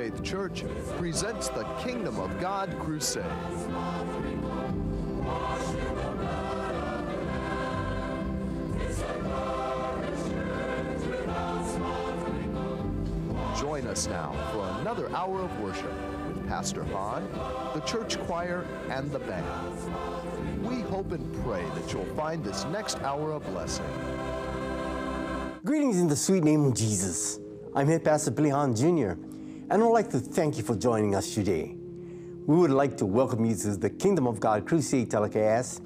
Faith Church presents the Kingdom of God Crusade. Join us now for another hour of worship with Pastor Hahn, the church choir, and the band. We hope and pray that you'll find this next hour a blessing. Greetings in the sweet name of Jesus. I'm Head Pastor Billy Hahn Jr., and I'd like to thank you for joining us today. We would like to welcome you to the Kingdom of God Crusade telecast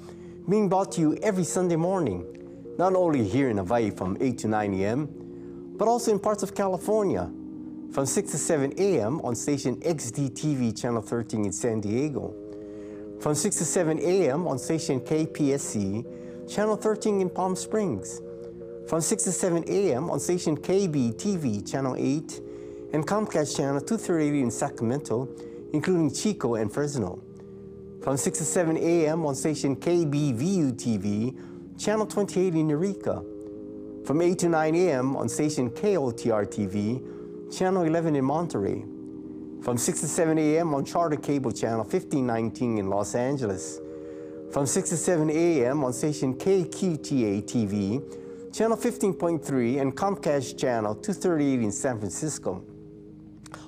being brought to you every Sunday morning, not only here in Hawaii from 8 to 9 a.m., but also in parts of California from 6 to 7 a.m. on station XDTV Channel 13 in San Diego, from 6 to 7 a.m. on station KPSC Channel 13 in Palm Springs, from 6 to 7 a.m. on station KB-TV Channel 8 and Comcast Channel 238 in Sacramento, including Chico and Fresno. From 6 to 7 a.m. on station KBVU-TV Channel 28 in Eureka. From 8 to 9 a.m. on station KOTR-TV Channel 11 in Monterey. From 6 to 7 a.m. on Charter Cable Channel 1519 in Los Angeles. From 6 to 7 a.m. on station KQTA-TV Channel 15.3 and Comcast Channel 238 in San Francisco,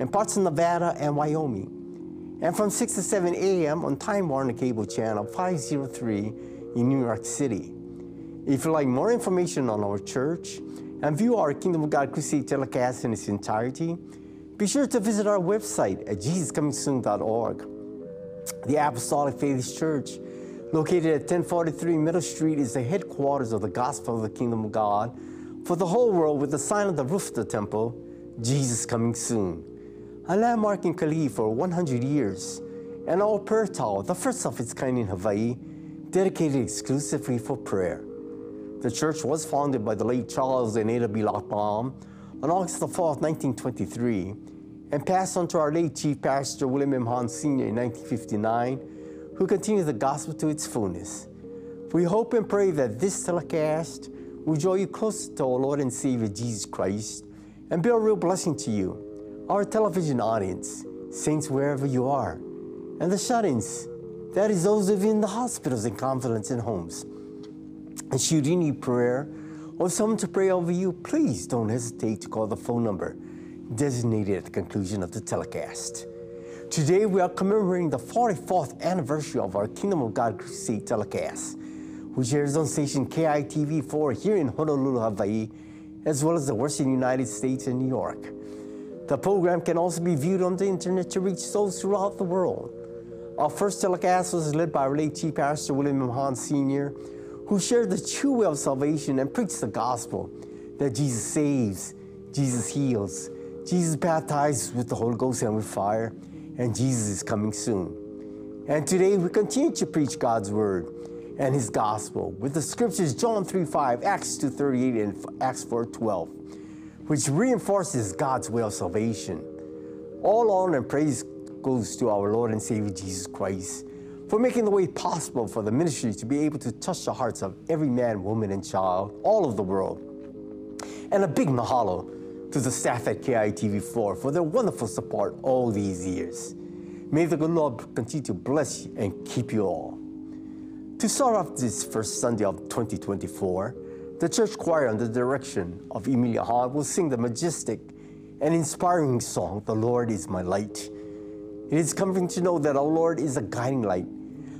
and parts of Nevada and Wyoming. And from 6 to 7 a.m. on Time Warner Cable Channel 503 in New York City. If you'd like more information on our church and view our Kingdom of God Crusade telecast in its entirety, be sure to visit our website at jesuscomingsoon.org. The Apostolic Faith Church located at 1043 Middle Street, is the headquarters of the gospel of the kingdom of God for the whole world with the sign of the roof of the temple, Jesus coming soon. A landmark in Kalihi for 100 years, and prayer tower, the first of its kind in Hawaii, dedicated exclusively for prayer. The church was founded by the late Charles and Ada B. Lochbaum on August the 4th, 1923, and passed on to our late Chief Pastor William M. Hahn Sr. in 1959, who continued the gospel to its fullness. We hope and pray that this telecast will draw you closer to our Lord and Savior Jesus Christ and be a real blessing to you, our television audience, saints wherever you are, and the shut ins, that is, those of you in the hospitals and confidence and homes. And should you need prayer or someone to pray over you, please don't hesitate to call the phone number designated at the conclusion of the telecast. Today we are commemorating the 44th anniversary of our Kingdom of God Crusade telecast, which airs on station KITV4 here in Honolulu, Hawaii, as well as the Western United States and New York. The program can also be viewed on the internet to reach souls throughout the world. Our first telecast was led by our late Chief Pastor William M. Hahn Sr., who shared the true way of salvation and preached the gospel that Jesus saves, Jesus heals, Jesus baptizes with the Holy Ghost and with fire, and Jesus is coming soon. And today we continue to preach God's word and his gospel with the scriptures John 3 5, Acts 2 38, and Acts 4 12, which reinforces God's way of salvation. All honor and praise goes to our Lord and Savior Jesus Christ for making the way possible for the ministry to be able to touch the hearts of every man, woman, and child all over the world. And a big mahalo to the staff at KITV4 for their wonderful support all these years. May the good Lord continue to bless you and keep you all. To start off this first Sunday of 2024, the church choir, under the direction of Emilia Hahn, will sing the majestic and inspiring song, The Lord is My Light. It is comforting to know that our Lord is a guiding light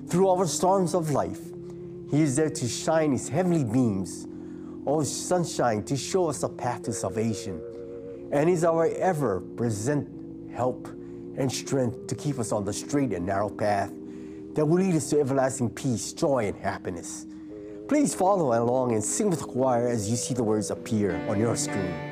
through our storms of life. He is there to shine His heavenly beams, or sunshine to show us a path to salvation, and is our ever present help and strength to keep us on the straight and narrow path that will lead us to everlasting peace, joy, and happiness. Please follow along and sing with the choir as you see the words appear on your screen.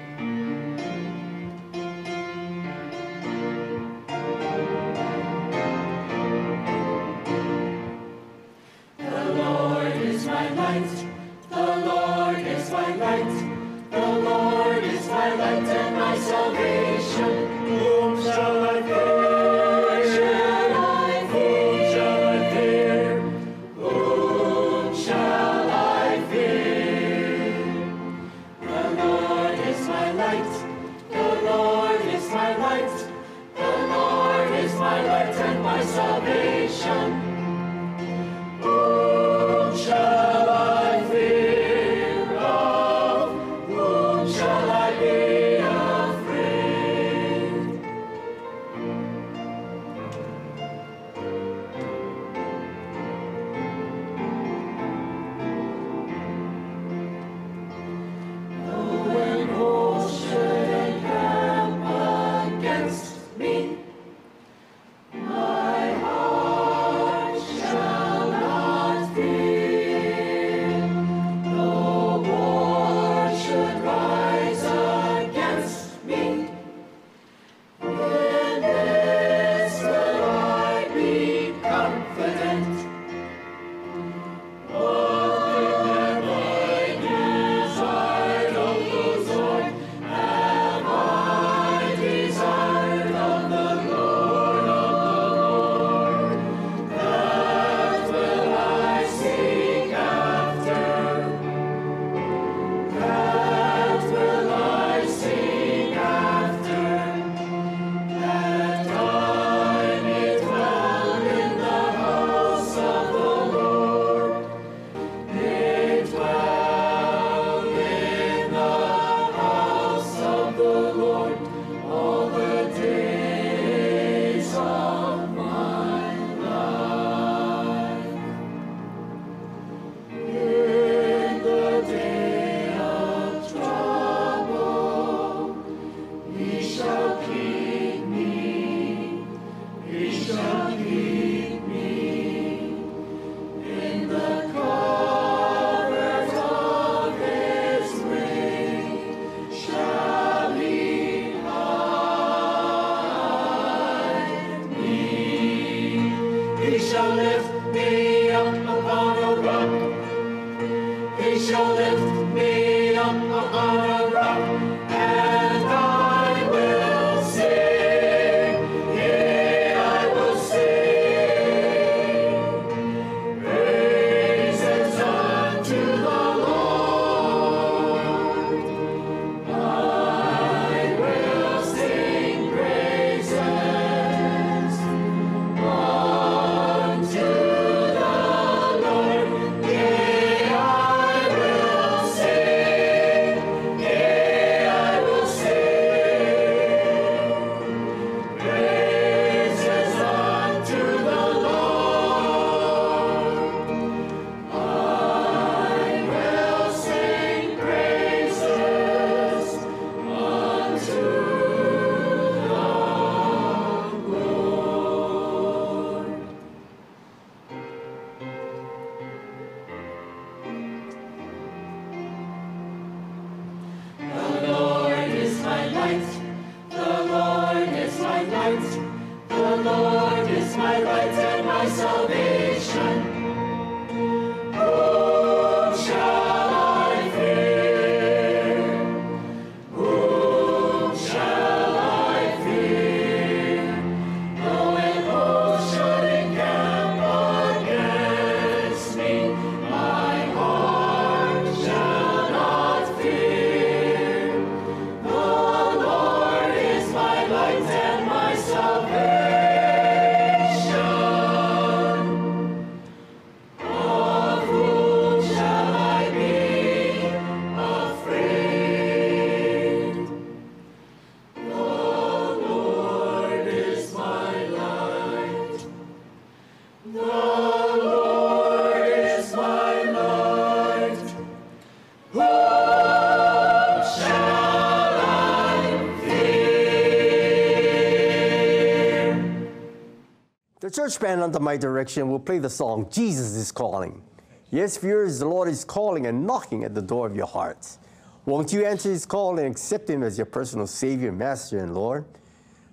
Church band under my direction will play the song Jesus is Calling. Yes, viewers, the Lord is calling and knocking at the door of your hearts. Won't you answer his call and accept him as your personal Savior, Master, and Lord?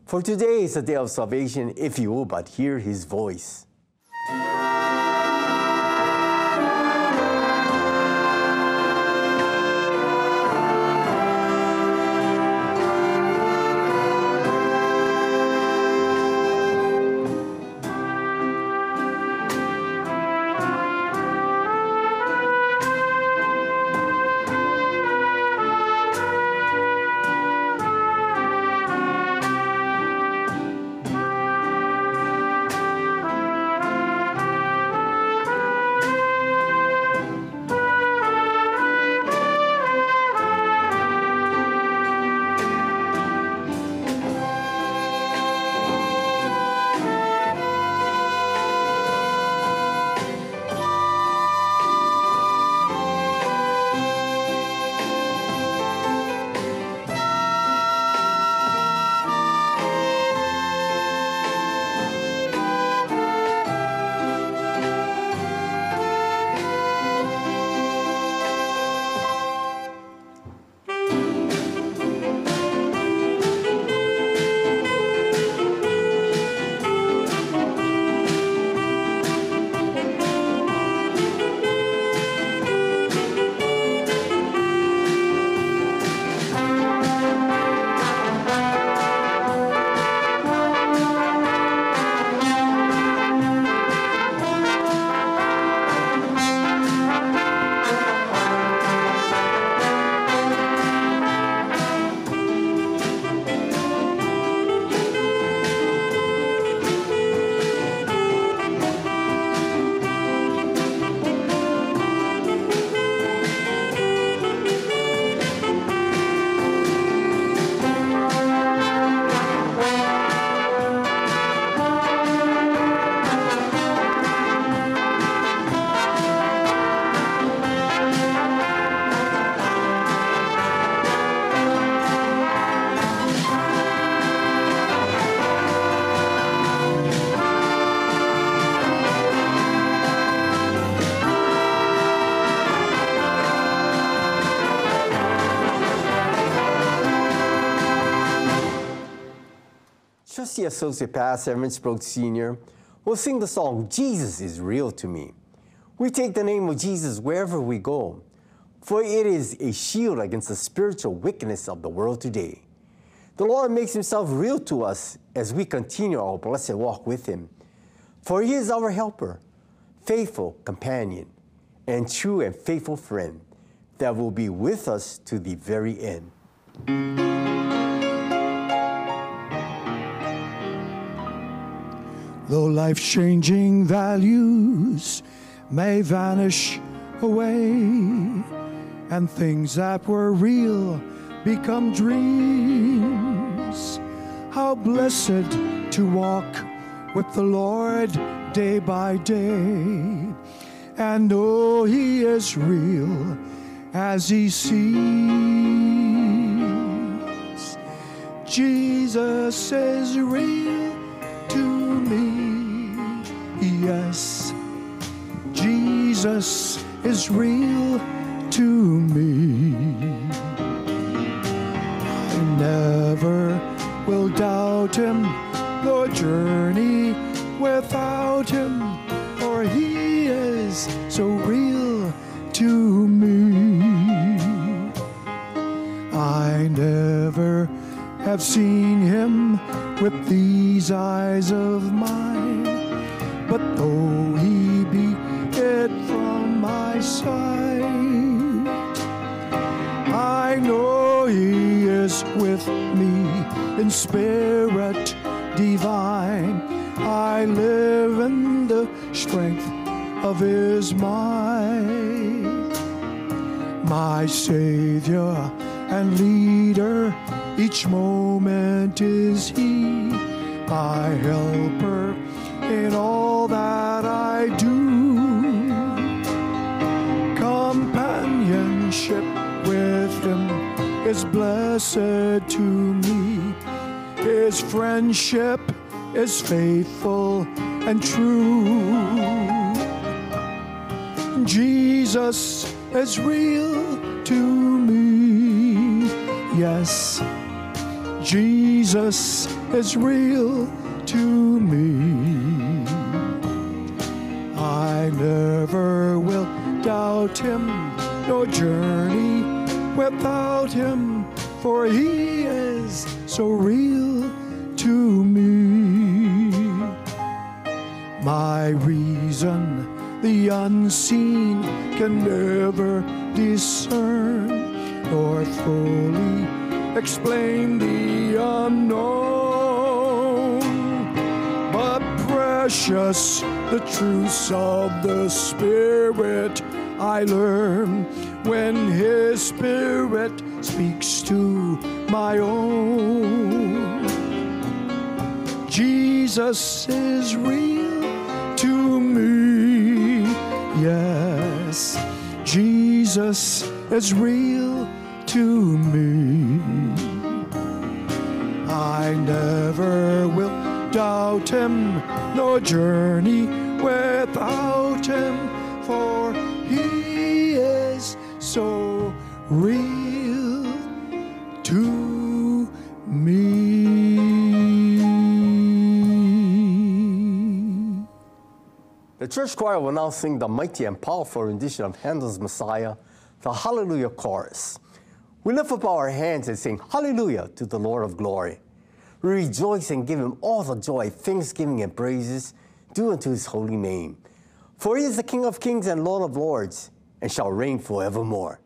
For today is a day of salvation if you will but hear his voice. Trustee Associate Pastor Evan Sproat Sr. will sing the song Jesus is Real to Me. We take the name of Jesus wherever we go, for it is a shield against the spiritual wickedness of the world today. The Lord makes himself real to us as we continue our blessed walk with him, for he is our helper, faithful companion, and true and faithful friend that will be with us to the very end. Though life changing values may vanish away, and things that were real become dreams, how blessed to walk with the Lord day by day and know He is real as He seems. Jesus is real. Yes, Jesus is real to me. I never will doubt him, the journey without him, for he is so real to me. I never have seen him with these eyes of mine, but though he be hid from my sight, I know he is with me in spirit divine. I live in the strength of his might my Savior and leader. Each moment is He, my helper in all that I do. Companionship with Him is blessed to me. His friendship is faithful and true. Jesus is real to me. Yes, Jesus is real to me. I never will doubt him, no journey without him, for he is so real to me. My reason, the unseen, can never discern nor fully explain the unknown. Precious the truths of the Spirit I learn when His Spirit speaks to my own. Jesus is real to me. Yes, Jesus is real to me. I never will doubt him, nor journey without him, for he is so real to me. The church choir will now sing the mighty and powerful rendition of Handel's Messiah, the Hallelujah Chorus. We lift up our hands and sing Hallelujah to the Lord of glory. Rejoice and give him all the joy, thanksgiving, and praises due unto his holy name. For he is the King of kings and Lord of lords, and shall reign forevermore.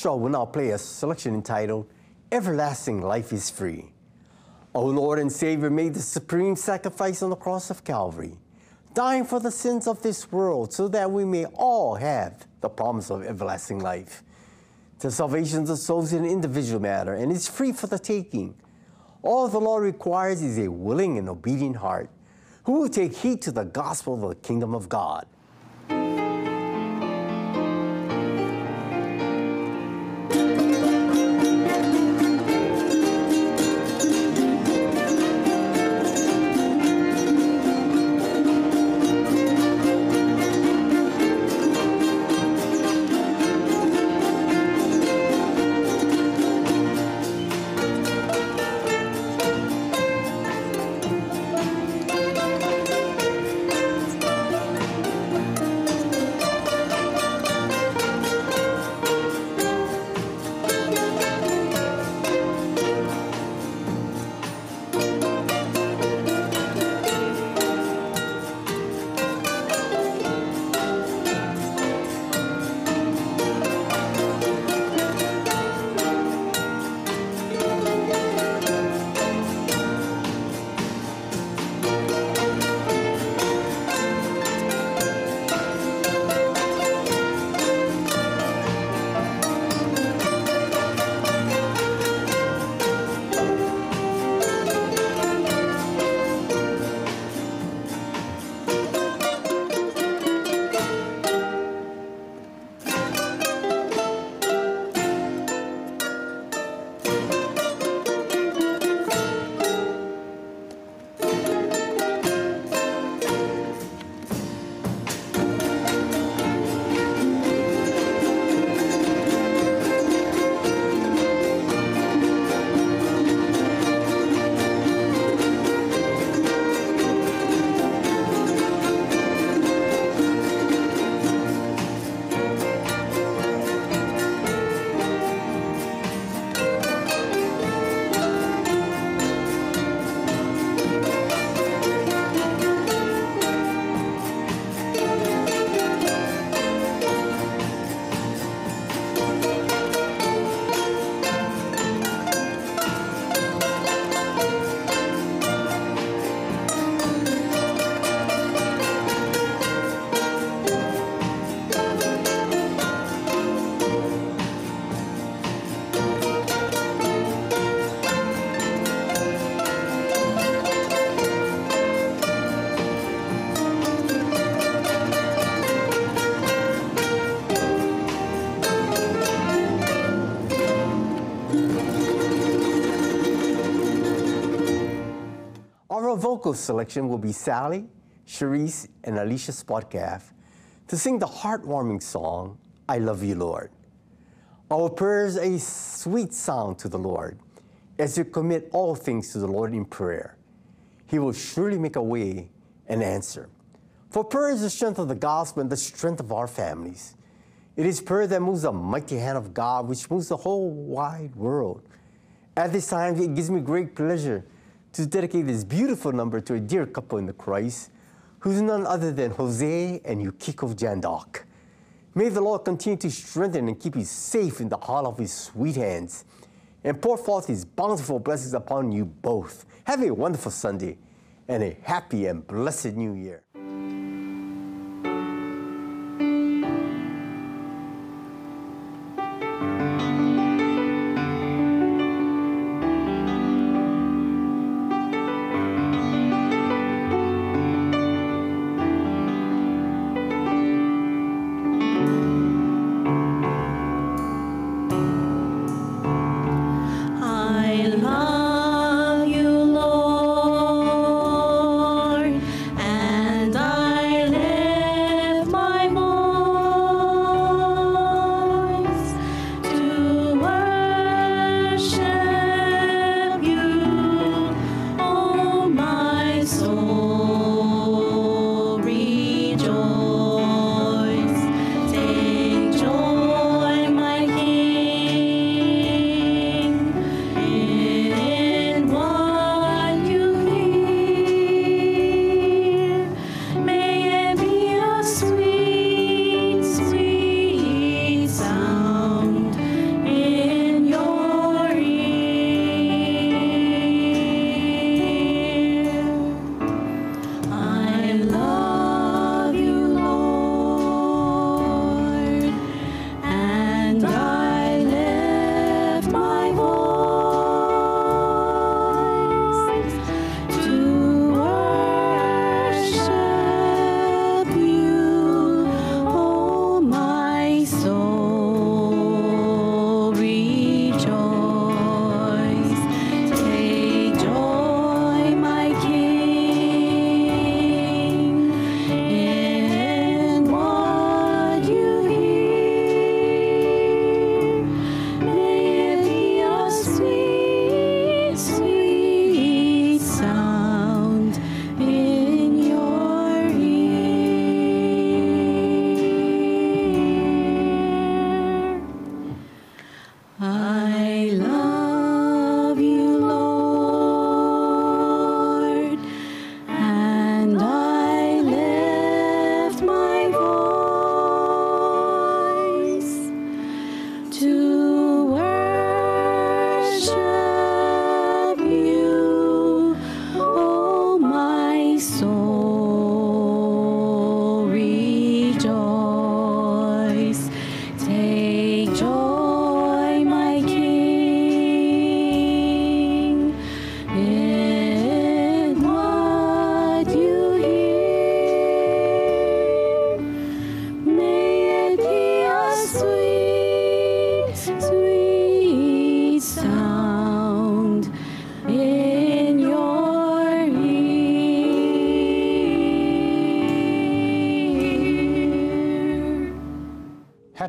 Orchestra will now play a selection entitled Everlasting Life is Free. O Lord and Savior made the supreme sacrifice on the cross of Calvary, dying for the sins of this world so that we may all have the promise of everlasting life. The salvation of souls is an individual matter and is free for the taking. All the Lord requires is a willing and obedient heart who will take heed to the gospel of the kingdom of God. Vocal selection will be Sally, Cherise, and Alicia Spotgaff to sing the heartwarming song, I Love You, Lord. Our prayers a sweet sound to the Lord as you commit all things to the Lord in prayer. He will surely make a way and answer. For prayer is the strength of the gospel and the strength of our families. It is prayer that moves the mighty hand of God, which moves the whole wide world. At this time, it gives me great pleasure to dedicate this beautiful number to a dear couple in the Christ, who's none other than Jose and Yukiko Jandok. May the Lord continue to strengthen and keep you safe in the hollow of his sweet hands and pour forth his bountiful blessings upon you both. Have a wonderful Sunday and a happy and blessed new year.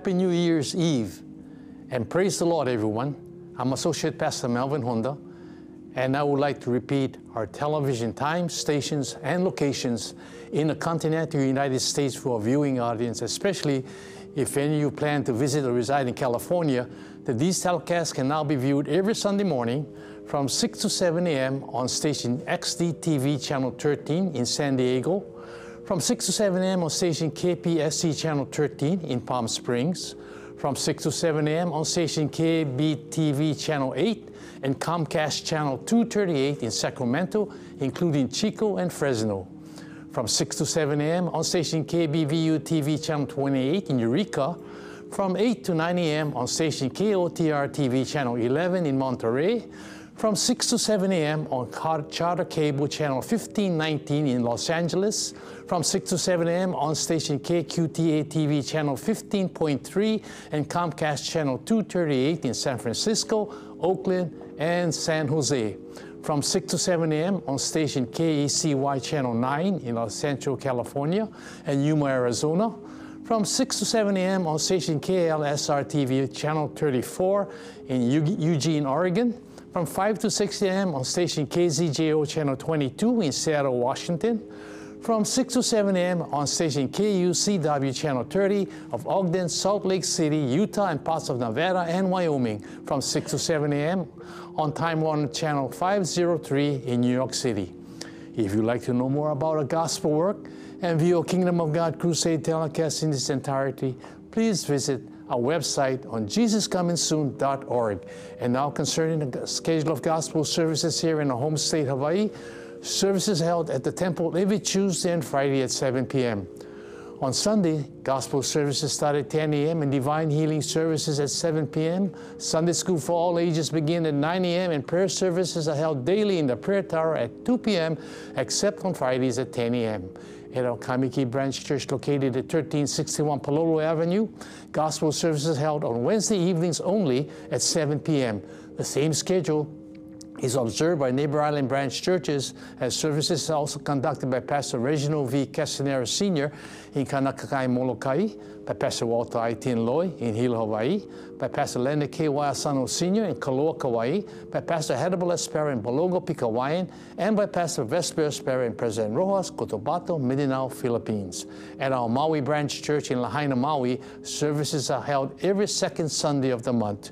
Happy New Year's Eve and praise the Lord, everyone. I'm Associate Pastor Melvin Honda, and I would like to repeat our television times, stations, and locations in the continental United States for our viewing audience, especially if any of you plan to visit or reside in California, that these telecasts can now be viewed every Sunday morning from 6 to 7 a.m. on station XD-TV Channel 13 in San Diego, from 6 to 7 a.m. on station KPSC Channel 13 in Palm Springs, from 6 to 7 a.m. on station KBTV Channel 8 and Comcast Channel 238 in Sacramento, including Chico and Fresno. From 6 to 7 a.m. on station KBVU TV Channel 28 in Eureka, from 8 to 9 a.m. on station KOTR TV Channel 11 in Monterey, from 6 to 7 a.m. on Charter Cable Channel 1519 in Los Angeles, from 6 to 7 a.m. on station KQTA TV Channel 15.3 and Comcast Channel 238 in San Francisco, Oakland, and San Jose. From 6 to 7 a.m. on station KECY Channel 9 in El Centro, California, and Yuma, Arizona from 6 to 7 a.m. on station KLSR TV channel 34 in Eugene, Oregon. From 5 to 6 a.m. on station KZJO channel 22 in Seattle, Washington. From 6 to 7 a.m. on station KUCW channel 30 of Ogden, Salt Lake City, Utah, and parts of Nevada and Wyoming. From 6 to 7 a.m. on Time Warner channel 503 in New York City. If you'd like to know more about our gospel work and view a Kingdom of God Crusade telecast in its entirety, please visit our website on jesuscomingsoon.org. And now concerning the schedule of gospel services here in our home state, Hawaii, services held at the temple every Tuesday and Friday at 7 p.m. On Sunday, gospel services start at 10 a.m. and divine healing services at 7 p.m. Sunday school for all ages begin at 9 a.m. and prayer services are held daily in the prayer tower at 2 p.m. except on Fridays at 10 a.m. At our Kaimuki Branch Church located at 1361 Palolo Avenue, gospel services held on Wednesday evenings only at 7 p.m. The same schedule is observed by neighbor island branch churches as services are also conducted by Pastor Reginald V. Castanera Sr. in Kaunakakai, Molokai, by Pastor Walter I. Loy in Hilo, Hawaii, by Pastor Leonard K. Waiasano Sr. in Koloa, Kauai, by Pastor Hannibal Espera in Balogo, Pigcawayan, and by Pastor Vesper Espera in President Roxas, Cotabato, Mindanao, Philippines. At our Maui branch church in Lahaina, Maui, services are held every second Sunday of the month.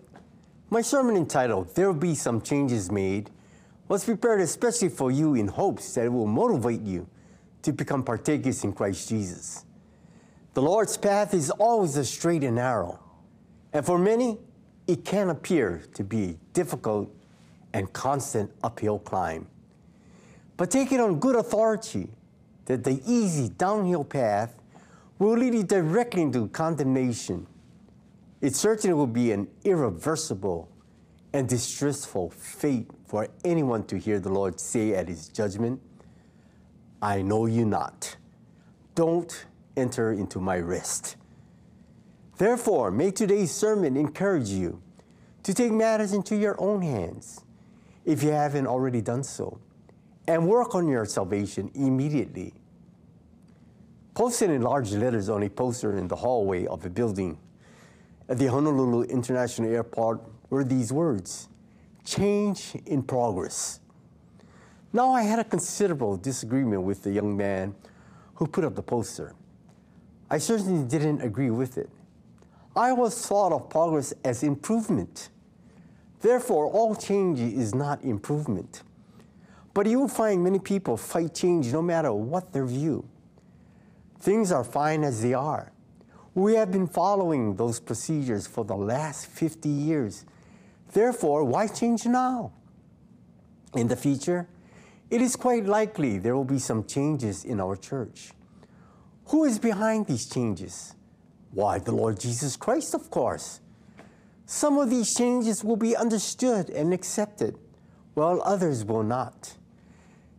My sermon entitled, There Will Be Some Changes Made, was prepared especially for you in hopes that it will motivate you to become partakers in Christ Jesus. The Lord's path is always a straight and narrow, and for many, it can appear to be a difficult and constant uphill climb. But take it on good authority that the easy downhill path will lead you directly into condemnation it certainly will be an irreversible and distressful fate for anyone to hear the Lord say at his judgment, I know you not. Don't enter into my rest. Therefore, may today's sermon encourage you to take matters into your own hands, if you haven't already done so, and work on your salvation immediately. Posted in large letters on a poster in the hallway of a building at the Honolulu International Airport were these words change in progress. Now, I had a considerable disagreement with the young man who put up the poster. I certainly didn't agree with it. I always thought of progress as improvement. Therefore, all change is not improvement. But you will find many people fight change no matter what their view. Things are fine as they are. We have been following those procedures for the last 50 years. Therefore, why change now? In the future, it is quite likely there will be some changes in our church. Who is behind these changes? Why, the Lord Jesus Christ, of course. Some of these changes will be understood and accepted, while others will not.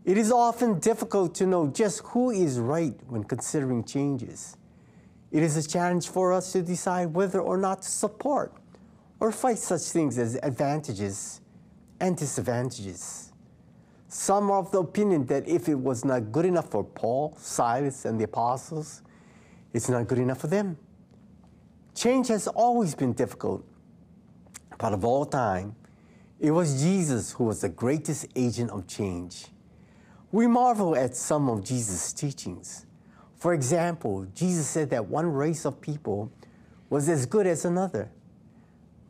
It is often difficult to know just who is right when considering changes. It is a challenge for us to decide whether or not to support or fight such things as advantages and disadvantages. Some are of the opinion that if it was not good enough for Paul, Silas, and the apostles, it's not good enough for them. Change has always been difficult, but of all time, it was Jesus who was the greatest agent of change. We marvel at some of Jesus' teachings. For example, Jesus said that one race of people was as good as another.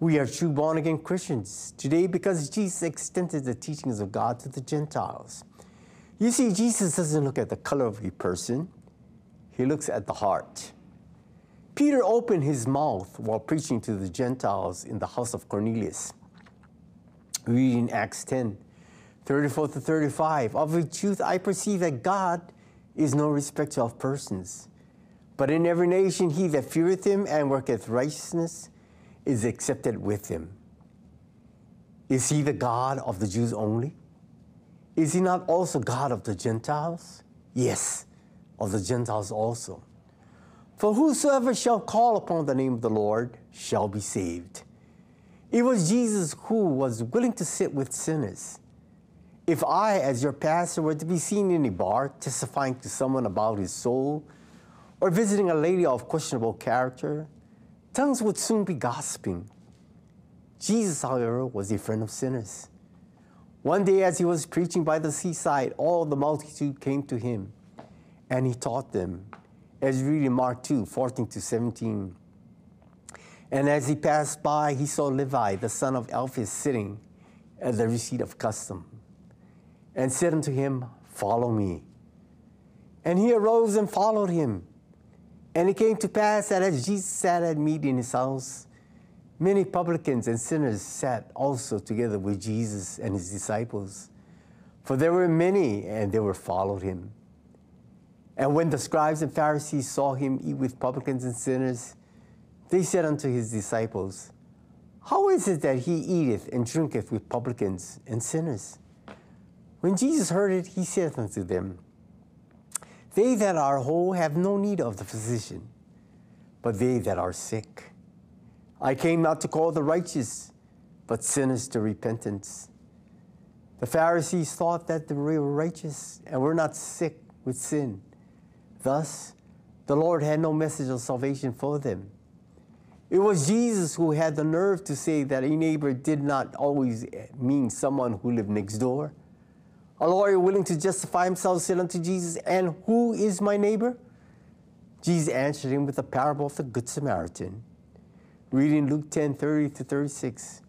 We are true born again Christians today because Jesus extended the teachings of God to the Gentiles. You see, Jesus doesn't look at the color of a person, he looks at the heart. Peter opened his mouth while preaching to the Gentiles in the house of Cornelius. Reading Acts 10, 34 to 35. Of a truth, I perceive that God is no respecter of persons. But in every nation, he that feareth him and worketh righteousness is accepted with him. Is he the God of the Jews only? Is he not also God of the Gentiles? Yes, of the Gentiles also. For whosoever shall call upon the name of the Lord shall be saved. It was Jesus who was willing to sit with sinners if I, as your pastor, were to be seen in a bar testifying to someone about his soul, or visiting a lady of questionable character, tongues would soon be gossiping. Jesus, however, was a friend of sinners. One day, as he was preaching by the seaside, all the multitude came to him, and he taught them, as read in Mark 2 14 to 17. And as he passed by, he saw Levi, the son of Alphaeus, sitting at the receipt of custom and said unto him, Follow me. And he arose and followed him. And it came to pass that as Jesus sat at meat in his house, many publicans and sinners sat also together with Jesus and his disciples. For there were many, and they were followed him. And when the scribes and Pharisees saw him eat with publicans and sinners, they said unto his disciples, How is it that he eateth and drinketh with publicans and sinners? When Jesus heard it, he said unto them, They that are whole have no need of the physician, but they that are sick. I came not to call the righteous, but sinners to repentance. The Pharisees thought that they were righteous and were not sick with sin. Thus, the Lord had no message of salvation for them. It was Jesus who had the nerve to say that a neighbor did not always mean someone who lived next door a lawyer willing to justify himself said unto Jesus, And who is my neighbor? Jesus answered him with the parable of the Good Samaritan. Reading Luke 10 30 to 36.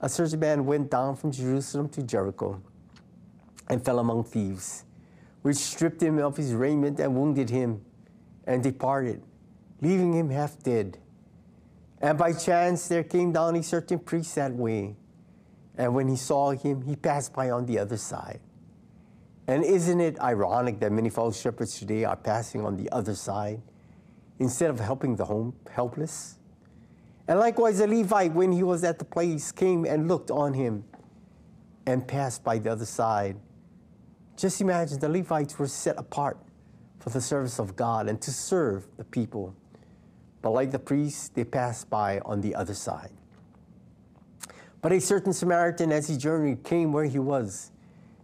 A certain man went down from Jerusalem to Jericho and fell among thieves, which stripped him of his raiment and wounded him, and departed, leaving him half dead. And by chance there came down a certain priest that way, and when he saw him, he passed by on the other side. And isn't it ironic that many false shepherds today are passing on the other side instead of helping the home helpless? And likewise, the Levite, when he was at the place, came and looked on him and passed by the other side. Just imagine the Levites were set apart for the service of God and to serve the people. But like the priests, they passed by on the other side. But a certain Samaritan, as he journeyed, came where he was.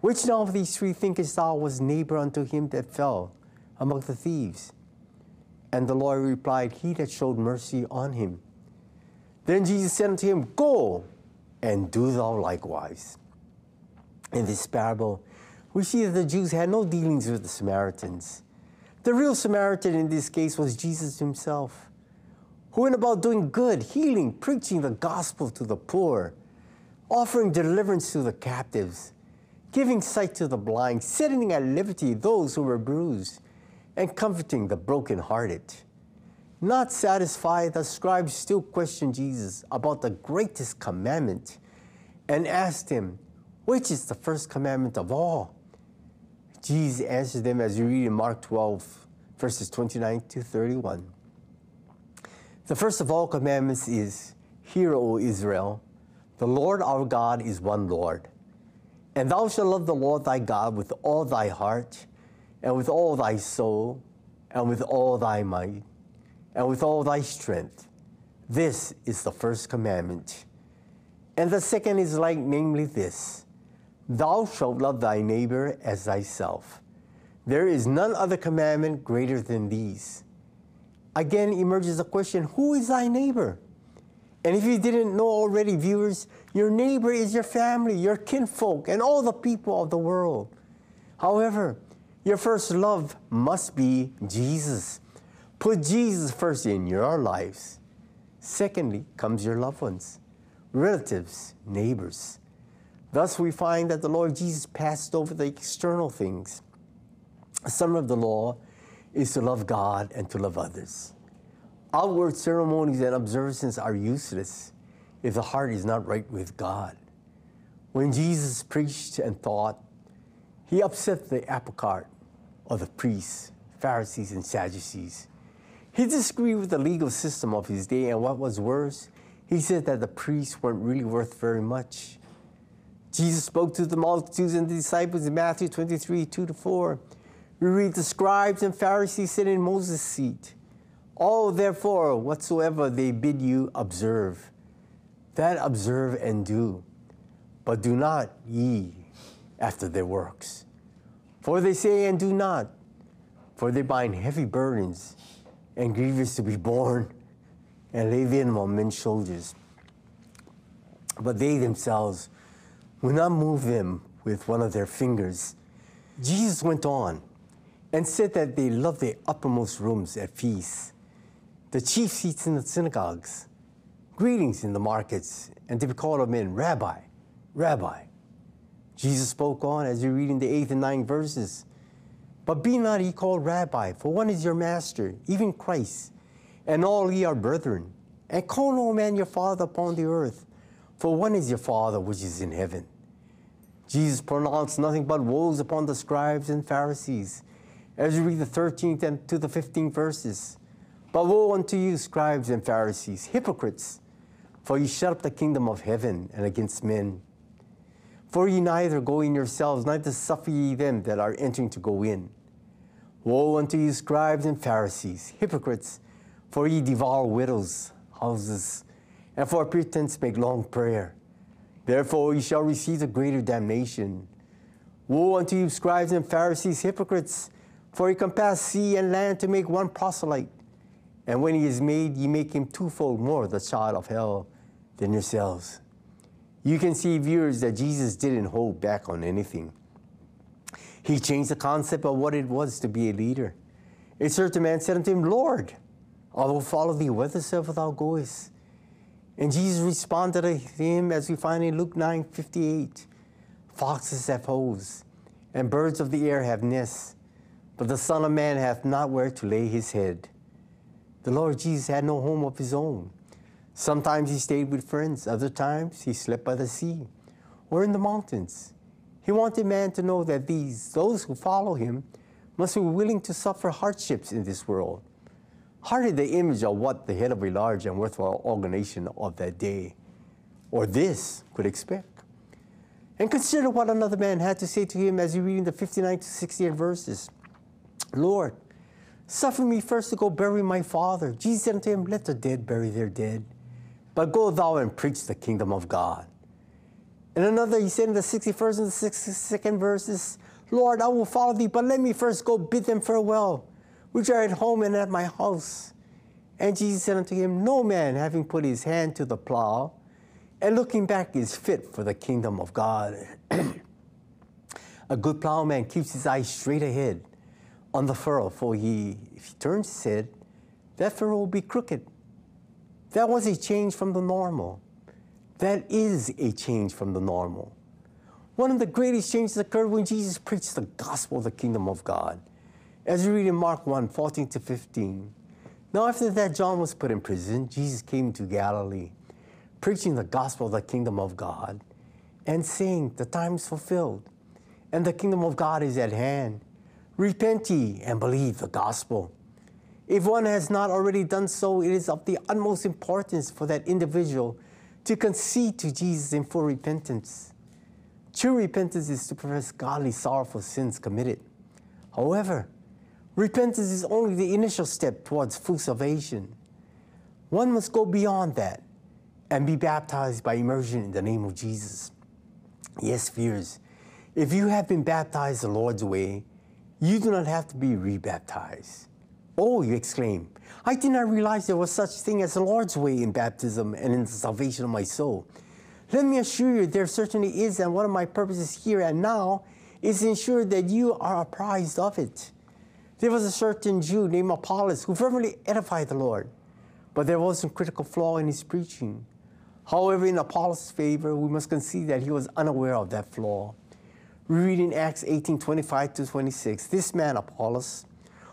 Which now of these three thinkest thou was neighbor unto him that fell among the thieves? And the lawyer replied, He that showed mercy on him. Then Jesus said unto him, Go and do thou likewise. In this parable, we see that the Jews had no dealings with the Samaritans. The real Samaritan in this case was Jesus himself, who went about doing good, healing, preaching the gospel to the poor, offering deliverance to the captives giving sight to the blind, setting at liberty those who were bruised, and comforting the brokenhearted. Not satisfied, the scribes still questioned Jesus about the greatest commandment and asked him, Which is the first commandment of all? Jesus answered them as you read in Mark 12, verses 29 to 31. The first of all commandments is, Hear, O Israel, the Lord our God is one Lord. And thou shalt love the Lord thy God with all thy heart, and with all thy soul, and with all thy might, and with all thy strength. This is the first commandment. And the second is like, namely, this Thou shalt love thy neighbor as thyself. There is none other commandment greater than these. Again emerges the question who is thy neighbor? And if you didn't know already, viewers, your neighbor is your family, your kinfolk, and all the people of the world. However, your first love must be Jesus. Put Jesus first in your lives. Secondly comes your loved ones, relatives, neighbors. Thus, we find that the Lord Jesus passed over the external things. Some of the law is to love God and to love others. Outward ceremonies and observances are useless if the heart is not right with God. When Jesus preached and taught, he upset the apple cart of the priests, Pharisees, and Sadducees. He disagreed with the legal system of his day, and what was worse, he said that the priests weren't really worth very much. Jesus spoke to the multitudes and the disciples in Matthew 23 2 to 4. We read the scribes and Pharisees sitting in Moses' seat. All therefore, whatsoever they bid you observe, that observe and do, but do not ye after their works. For they say and do not, for they bind heavy burdens and grievous to be borne, and lay them on men's shoulders. But they themselves will not move them with one of their fingers. Jesus went on and said that they love the uppermost rooms at feasts the chief seats in the synagogues, greetings in the markets, and to be called of men, Rabbi, Rabbi. Jesus spoke on as you read in the eighth and ninth verses. But be not ye called Rabbi, for one is your master, even Christ, and all ye are brethren. And call no man your father upon the earth, for one is your Father which is in heaven. Jesus pronounced nothing but woes upon the scribes and Pharisees, as you read the 13th and to the 15th verses. But woe unto you, scribes and Pharisees, hypocrites, for ye shut up the kingdom of heaven and against men. For ye neither go in yourselves, neither suffer ye them that are entering to go in. Woe unto you, scribes and Pharisees, hypocrites, for ye devour widows' houses, and for pretense make long prayer. Therefore ye shall receive the greater damnation. Woe unto you, scribes and Pharisees, hypocrites, for ye compass sea and land to make one proselyte. And when he is made, ye make him twofold more the child of hell than yourselves. You can see, viewers, that Jesus didn't hold back on anything. He changed the concept of what it was to be a leader. A certain man said unto him, Lord, I will follow thee whithersoever thou goest. And Jesus responded to him as we find in Luke 9 58. Foxes have holes, and birds of the air have nests, but the Son of Man hath not where to lay his head. The Lord Jesus had no home of his own. Sometimes he stayed with friends, other times he slept by the sea or in the mountains. He wanted man to know that these, those who follow him, must be willing to suffer hardships in this world. Hardly the image of what the head of a large and worthwhile organization of that day, or this, could expect. And consider what another man had to say to him as you read in the 59 to 68 verses. Lord, suffer me first to go bury my father. Jesus said unto him, Let the dead bury their dead, but go thou and preach the kingdom of God. And another, he said in the 61st and the 62nd verses, Lord, I will follow thee, but let me first go bid them farewell, which are at home and at my house. And Jesus said unto him, No man, having put his hand to the plow, and looking back is fit for the kingdom of God. a good plowman keeps his eyes straight ahead on the furrow, for he, if he turns his head, that furrow will be crooked. That was a change from the normal. That is a change from the normal. One of the greatest changes occurred when Jesus preached the gospel of the kingdom of God. As we read in Mark 1 14 to 15. Now, after that, John was put in prison. Jesus came to Galilee, preaching the gospel of the kingdom of God and saying, The time is fulfilled and the kingdom of God is at hand. Repent ye and believe the gospel. If one has not already done so, it is of the utmost importance for that individual to concede to Jesus in full repentance. True repentance is to profess godly sorrow for sins committed. However, repentance is only the initial step towards full salvation. One must go beyond that and be baptized by immersion in the name of Jesus. Yes, fears, if you have been baptized the Lord's way, you do not have to be rebaptized. Oh, you exclaim, I did not realize there was such thing as the Lord's way in baptism and in the salvation of my soul. Let me assure you, there certainly is, and one of my purposes here and now is to ensure that you are apprised of it. There was a certain Jew named Apollos who fervently edified the Lord, but there was some critical flaw in his preaching. However, in Apollos' favor, we must concede that he was unaware of that flaw. We read in Acts 18 25 to 26, this man, Apollos,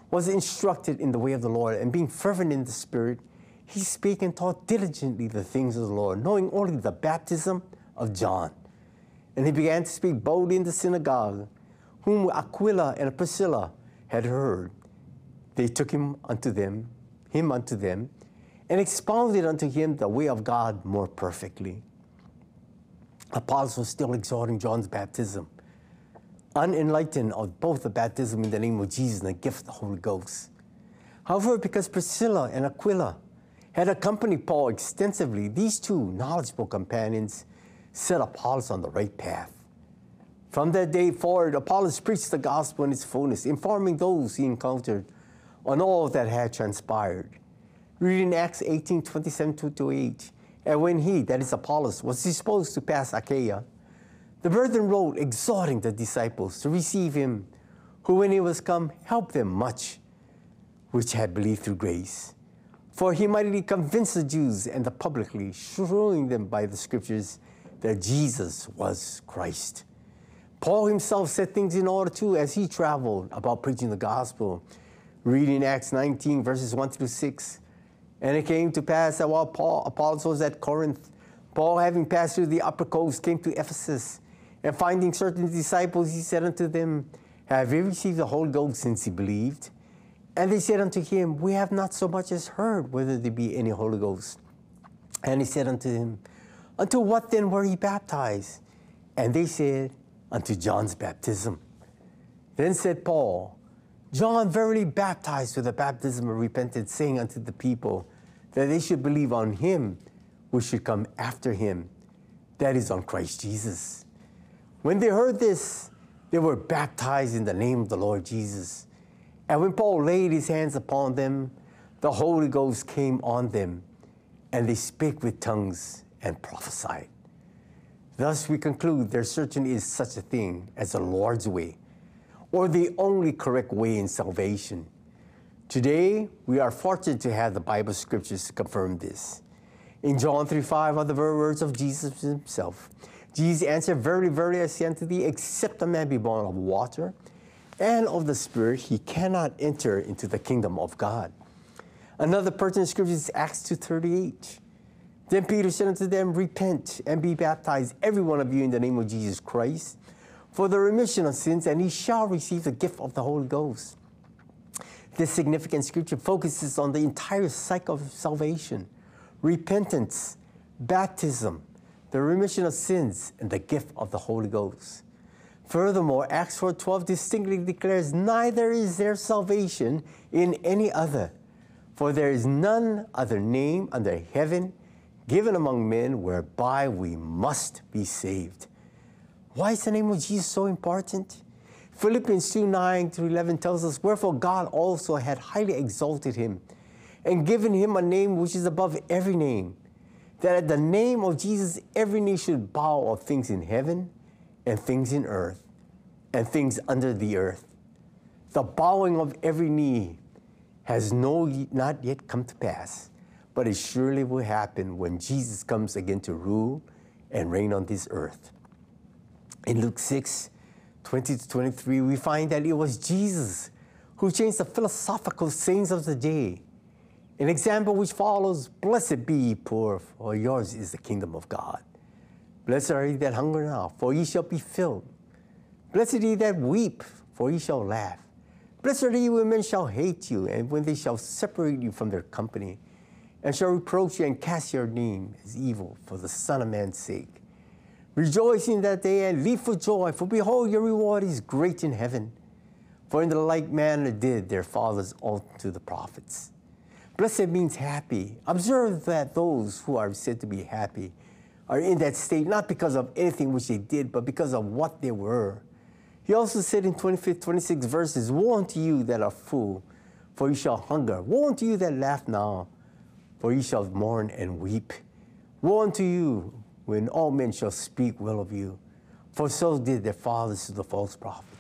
was instructed in the way of the Lord, and being fervent in the Spirit, he spake and taught diligently the things of the Lord, knowing only the baptism of John. And he began to speak boldly in the synagogue, whom Aquila and Priscilla had heard. They took him unto them, him unto them, and expounded unto him the way of God more perfectly. Apollos was still exhorting John's baptism, unenlightened of both the baptism in the name of Jesus and the gift of the Holy Ghost. However, because Priscilla and Aquila had accompanied Paul extensively, these two knowledgeable companions set Apollos on the right path. From that day forward, Apollos preached the gospel in its fullness, informing those he encountered on all that had transpired. Reading Acts 18 27 to 8. And when he, that is Apollos, was disposed to pass Achaia, the brethren wrote, exhorting the disciples to receive him, who, when he was come, helped them much, which had believed through grace. For he mightily convinced the Jews and the publicly, showing them by the scriptures that Jesus was Christ. Paul himself set things in order too as he traveled about preaching the gospel. Reading Acts 19, verses 1 through 6. And it came to pass that while Paul, Apollos was at Corinth, Paul, having passed through the upper coast, came to Ephesus. And finding certain disciples, he said unto them, Have you received the Holy Ghost since you believed? And they said unto him, We have not so much as heard whether there be any Holy Ghost. And he said unto them, Unto what then were ye baptized? And they said, Unto John's baptism. Then said Paul, John verily baptized with the baptism of repentance, saying unto the people that they should believe on him which should come after him, that is, on Christ Jesus. When they heard this, they were baptized in the name of the Lord Jesus. And when Paul laid his hands upon them, the Holy Ghost came on them, and they spake with tongues and prophesied. Thus we conclude there certainly is such a thing as the Lord's way, or the only correct way in salvation. Today, we are fortunate to have the Bible scriptures to confirm this. In John 3 5 are the very words of Jesus himself. Jesus answered, Verily, verily, I say unto thee, except a man be born of water and of the Spirit, he cannot enter into the kingdom of God. Another pertinent scripture is Acts 2.38. Then Peter said unto them, Repent and be baptized, every one of you, in the name of Jesus Christ, for the remission of sins, and he shall receive the gift of the Holy Ghost. This significant scripture focuses on the entire cycle of salvation repentance, baptism, the remission of sins, and the gift of the Holy Ghost. Furthermore, Acts 4:12 distinctly declares, "Neither is there salvation in any other, for there is none other name under heaven given among men whereby we must be saved." Why is the name of Jesus so important? Philippians 2 9 through 11 tells us, Wherefore God also had highly exalted him and given him a name which is above every name, that at the name of Jesus every knee should bow of things in heaven and things in earth and things under the earth. The bowing of every knee has no, not yet come to pass, but it surely will happen when Jesus comes again to rule and reign on this earth. In Luke 6, 20 to 23, we find that it was Jesus who changed the philosophical sayings of the day. An example which follows Blessed be ye poor, for yours is the kingdom of God. Blessed are ye that hunger now, for ye shall be filled. Blessed are ye that weep, for ye shall laugh. Blessed are ye when men shall hate you, and when they shall separate you from their company, and shall reproach you and cast your name as evil for the Son of Man's sake. Rejoice in that day and leap for joy, for behold, your reward is great in heaven. For in the like manner did their fathers unto the prophets. Blessed means happy. Observe that those who are said to be happy are in that state not because of anything which they did, but because of what they were. He also said in 25, 26 verses, Woe unto you that are full, for you shall hunger. Woe unto you that laugh now, for you shall mourn and weep. Woe unto you when all men shall speak well of you, for so did their fathers to the false prophets.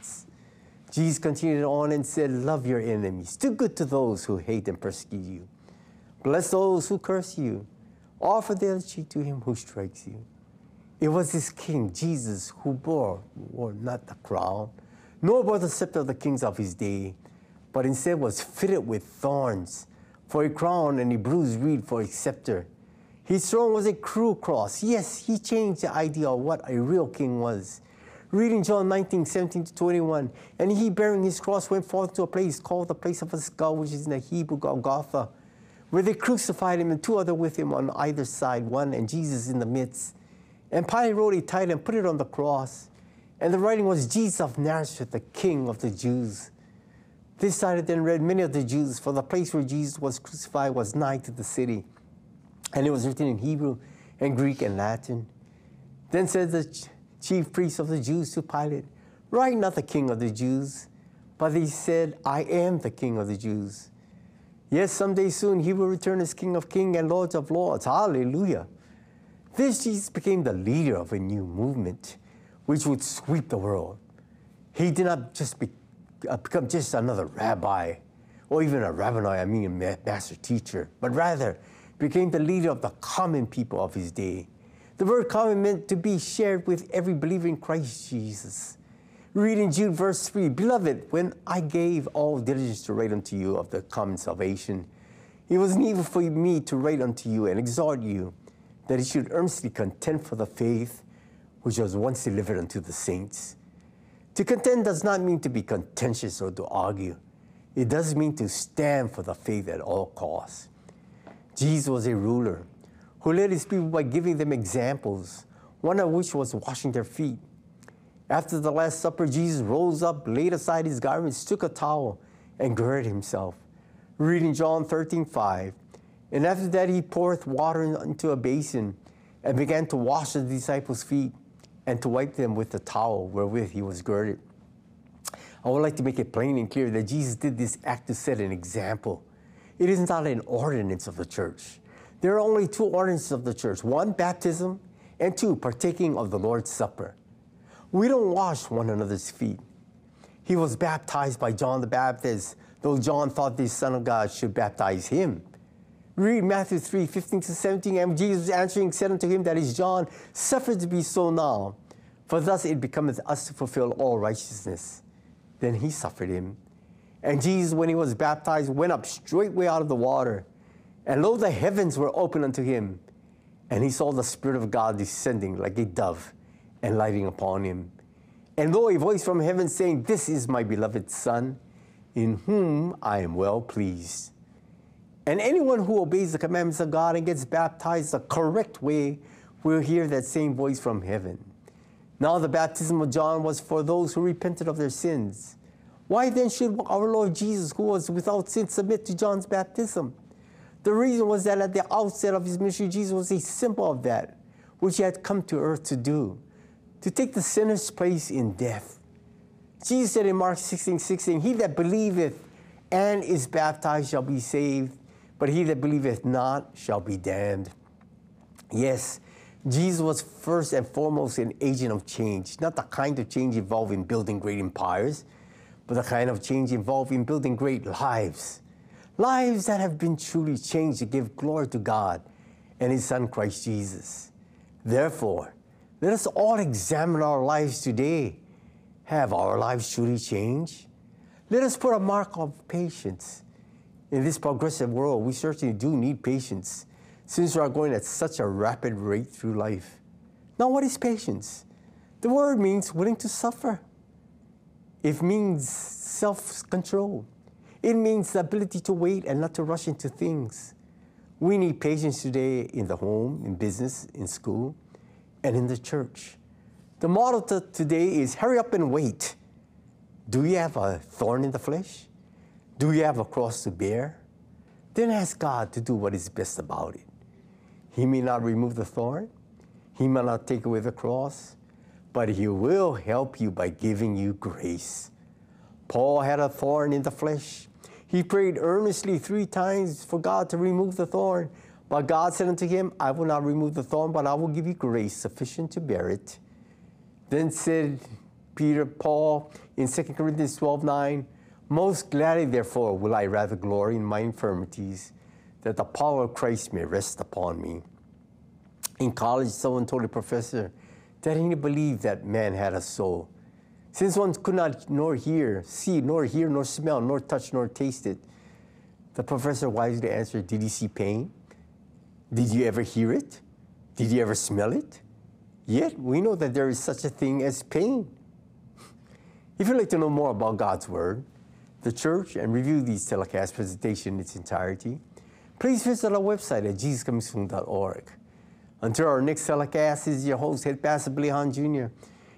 Jesus continued on and said, Love your enemies, do good to those who hate and persecute you, bless those who curse you, offer the other cheek to him who strikes you. It was this king, Jesus, who bore, wore not the crown, nor bore the scepter of the kings of his day, but instead was fitted with thorns for a crown and a bruised reed for a scepter. His throne was a cruel cross. Yes, he changed the idea of what a real king was. Reading John 19, 17 to 21, and he bearing his cross went forth to a place called the place of a skull, which is in the Hebrew Golgotha, where they crucified him and two other with him on either side, one and Jesus in the midst. And Pilate wrote a title and put it on the cross. And the writing was Jesus of Nazareth, the King of the Jews. This cited then read many of the Jews, for the place where Jesus was crucified was nigh to the city. And it was written in Hebrew and Greek and Latin. Then said the chief priests of the Jews to Pilate, Write not the king of the Jews, but he said, I am the king of the Jews. Yes, someday soon he will return as King of kings and Lords of lords. Hallelujah. This Jesus became the leader of a new movement which would sweep the world. He did not just be, uh, become just another rabbi or even a rabboni, I mean a master teacher, but rather became the leader of the common people of his day. The word common meant to be shared with every believer in Christ Jesus. Read in Jude verse 3 Beloved, when I gave all diligence to write unto you of the common salvation, it was needful for me to write unto you and exhort you that you should earnestly contend for the faith which was once delivered unto the saints. To contend does not mean to be contentious or to argue. It does mean to stand for the faith at all costs. Jesus was a ruler who led his people by giving them examples, one of which was washing their feet. After the Last Supper, Jesus rose up, laid aside his garments, took a towel, and girded himself. Reading John 13, 5. And after that, he poured water into a basin and began to wash the disciples' feet and to wipe them with the towel wherewith he was girded. I would like to make it plain and clear that Jesus did this act to set an example. It is not an ordinance of the church. There are only two ordinances of the church one, baptism, and two, partaking of the Lord's Supper. We don't wash one another's feet. He was baptized by John the Baptist, though John thought the Son of God should baptize him. Read Matthew 3 15 to 17. And Jesus answering said unto him, That is John, suffered to be so now, for thus it becometh us to fulfill all righteousness. Then he suffered him. And Jesus, when he was baptized, went up straightway out of the water. And lo, the heavens were opened unto him. And he saw the Spirit of God descending like a dove and lighting upon him. And lo, a voice from heaven saying, This is my beloved Son, in whom I am well pleased. And anyone who obeys the commandments of God and gets baptized the correct way will hear that same voice from heaven. Now, the baptism of John was for those who repented of their sins. Why then should our Lord Jesus, who was without sin, submit to John's baptism? The reason was that at the outset of his ministry, Jesus was a symbol of that, which he had come to earth to do, to take the sinner's place in death. Jesus said in Mark 16, 16, He that believeth and is baptized shall be saved, but he that believeth not shall be damned. Yes, Jesus was first and foremost an agent of change, not the kind of change involved in building great empires, but the kind of change involved in building great lives. Lives that have been truly changed to give glory to God and His Son Christ Jesus. Therefore, let us all examine our lives today. Have our lives truly changed? Let us put a mark of patience. In this progressive world, we certainly do need patience since we are going at such a rapid rate through life. Now, what is patience? The word means willing to suffer. It means self control. It means the ability to wait and not to rush into things. We need patience today in the home, in business, in school, and in the church. The motto to today is hurry up and wait. Do you have a thorn in the flesh? Do you have a cross to bear? Then ask God to do what is best about it. He may not remove the thorn, He may not take away the cross, but He will help you by giving you grace. Paul had a thorn in the flesh. He prayed earnestly three times for God to remove the thorn. But God said unto him, I will not remove the thorn, but I will give you grace sufficient to bear it. Then said Peter, Paul, in 2 Corinthians 12 9, Most gladly, therefore, will I rather glory in my infirmities, that the power of Christ may rest upon me. In college, someone told a professor that he believed that man had a soul. Since one could not nor hear, see, nor hear, nor smell, nor touch, nor taste it, the professor wisely answered, Did you see pain? Did you ever hear it? Did you ever smell it? Yet we know that there is such a thing as pain. If you'd like to know more about God's Word, the church, and review these telecast presentation in its entirety, please visit our website at jesuscomingsoon.org. Until our next telecast, is your host, Head Pastor Billy Hahn Jr.,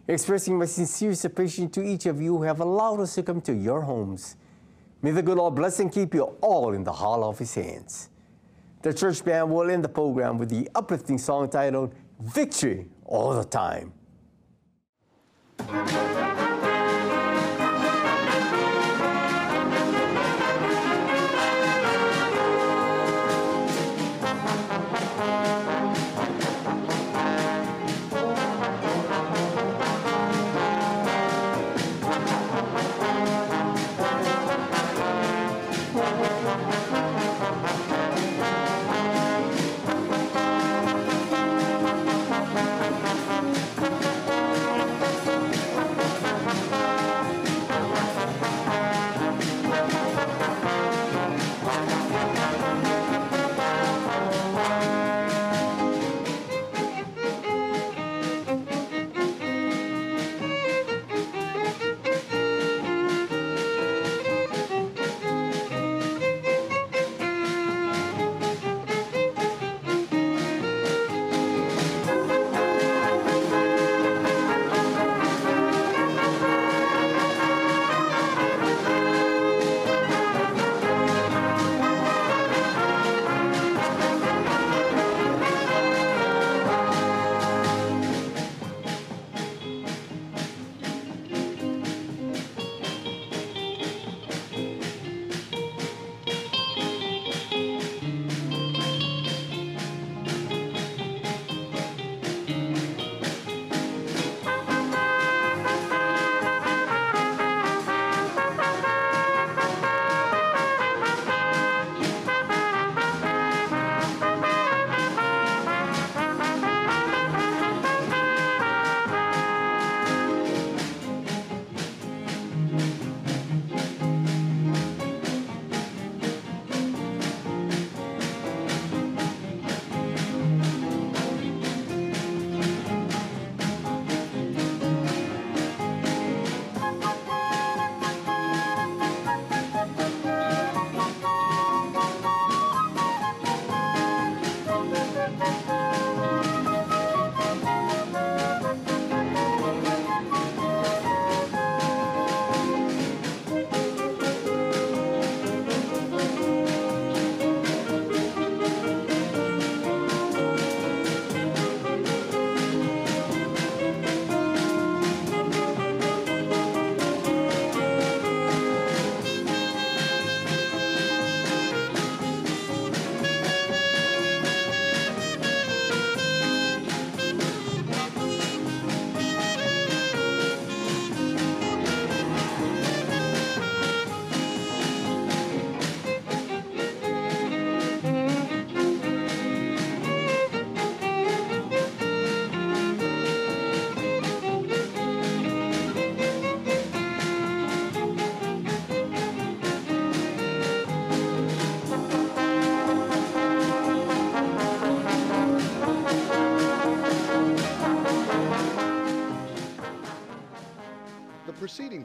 expressing my sincerest appreciation to each of you who have allowed us to come to your homes. May the good Lord bless and keep you all in the hall of his hands. The church band will end the program with the uplifting song titled Victory All the Time.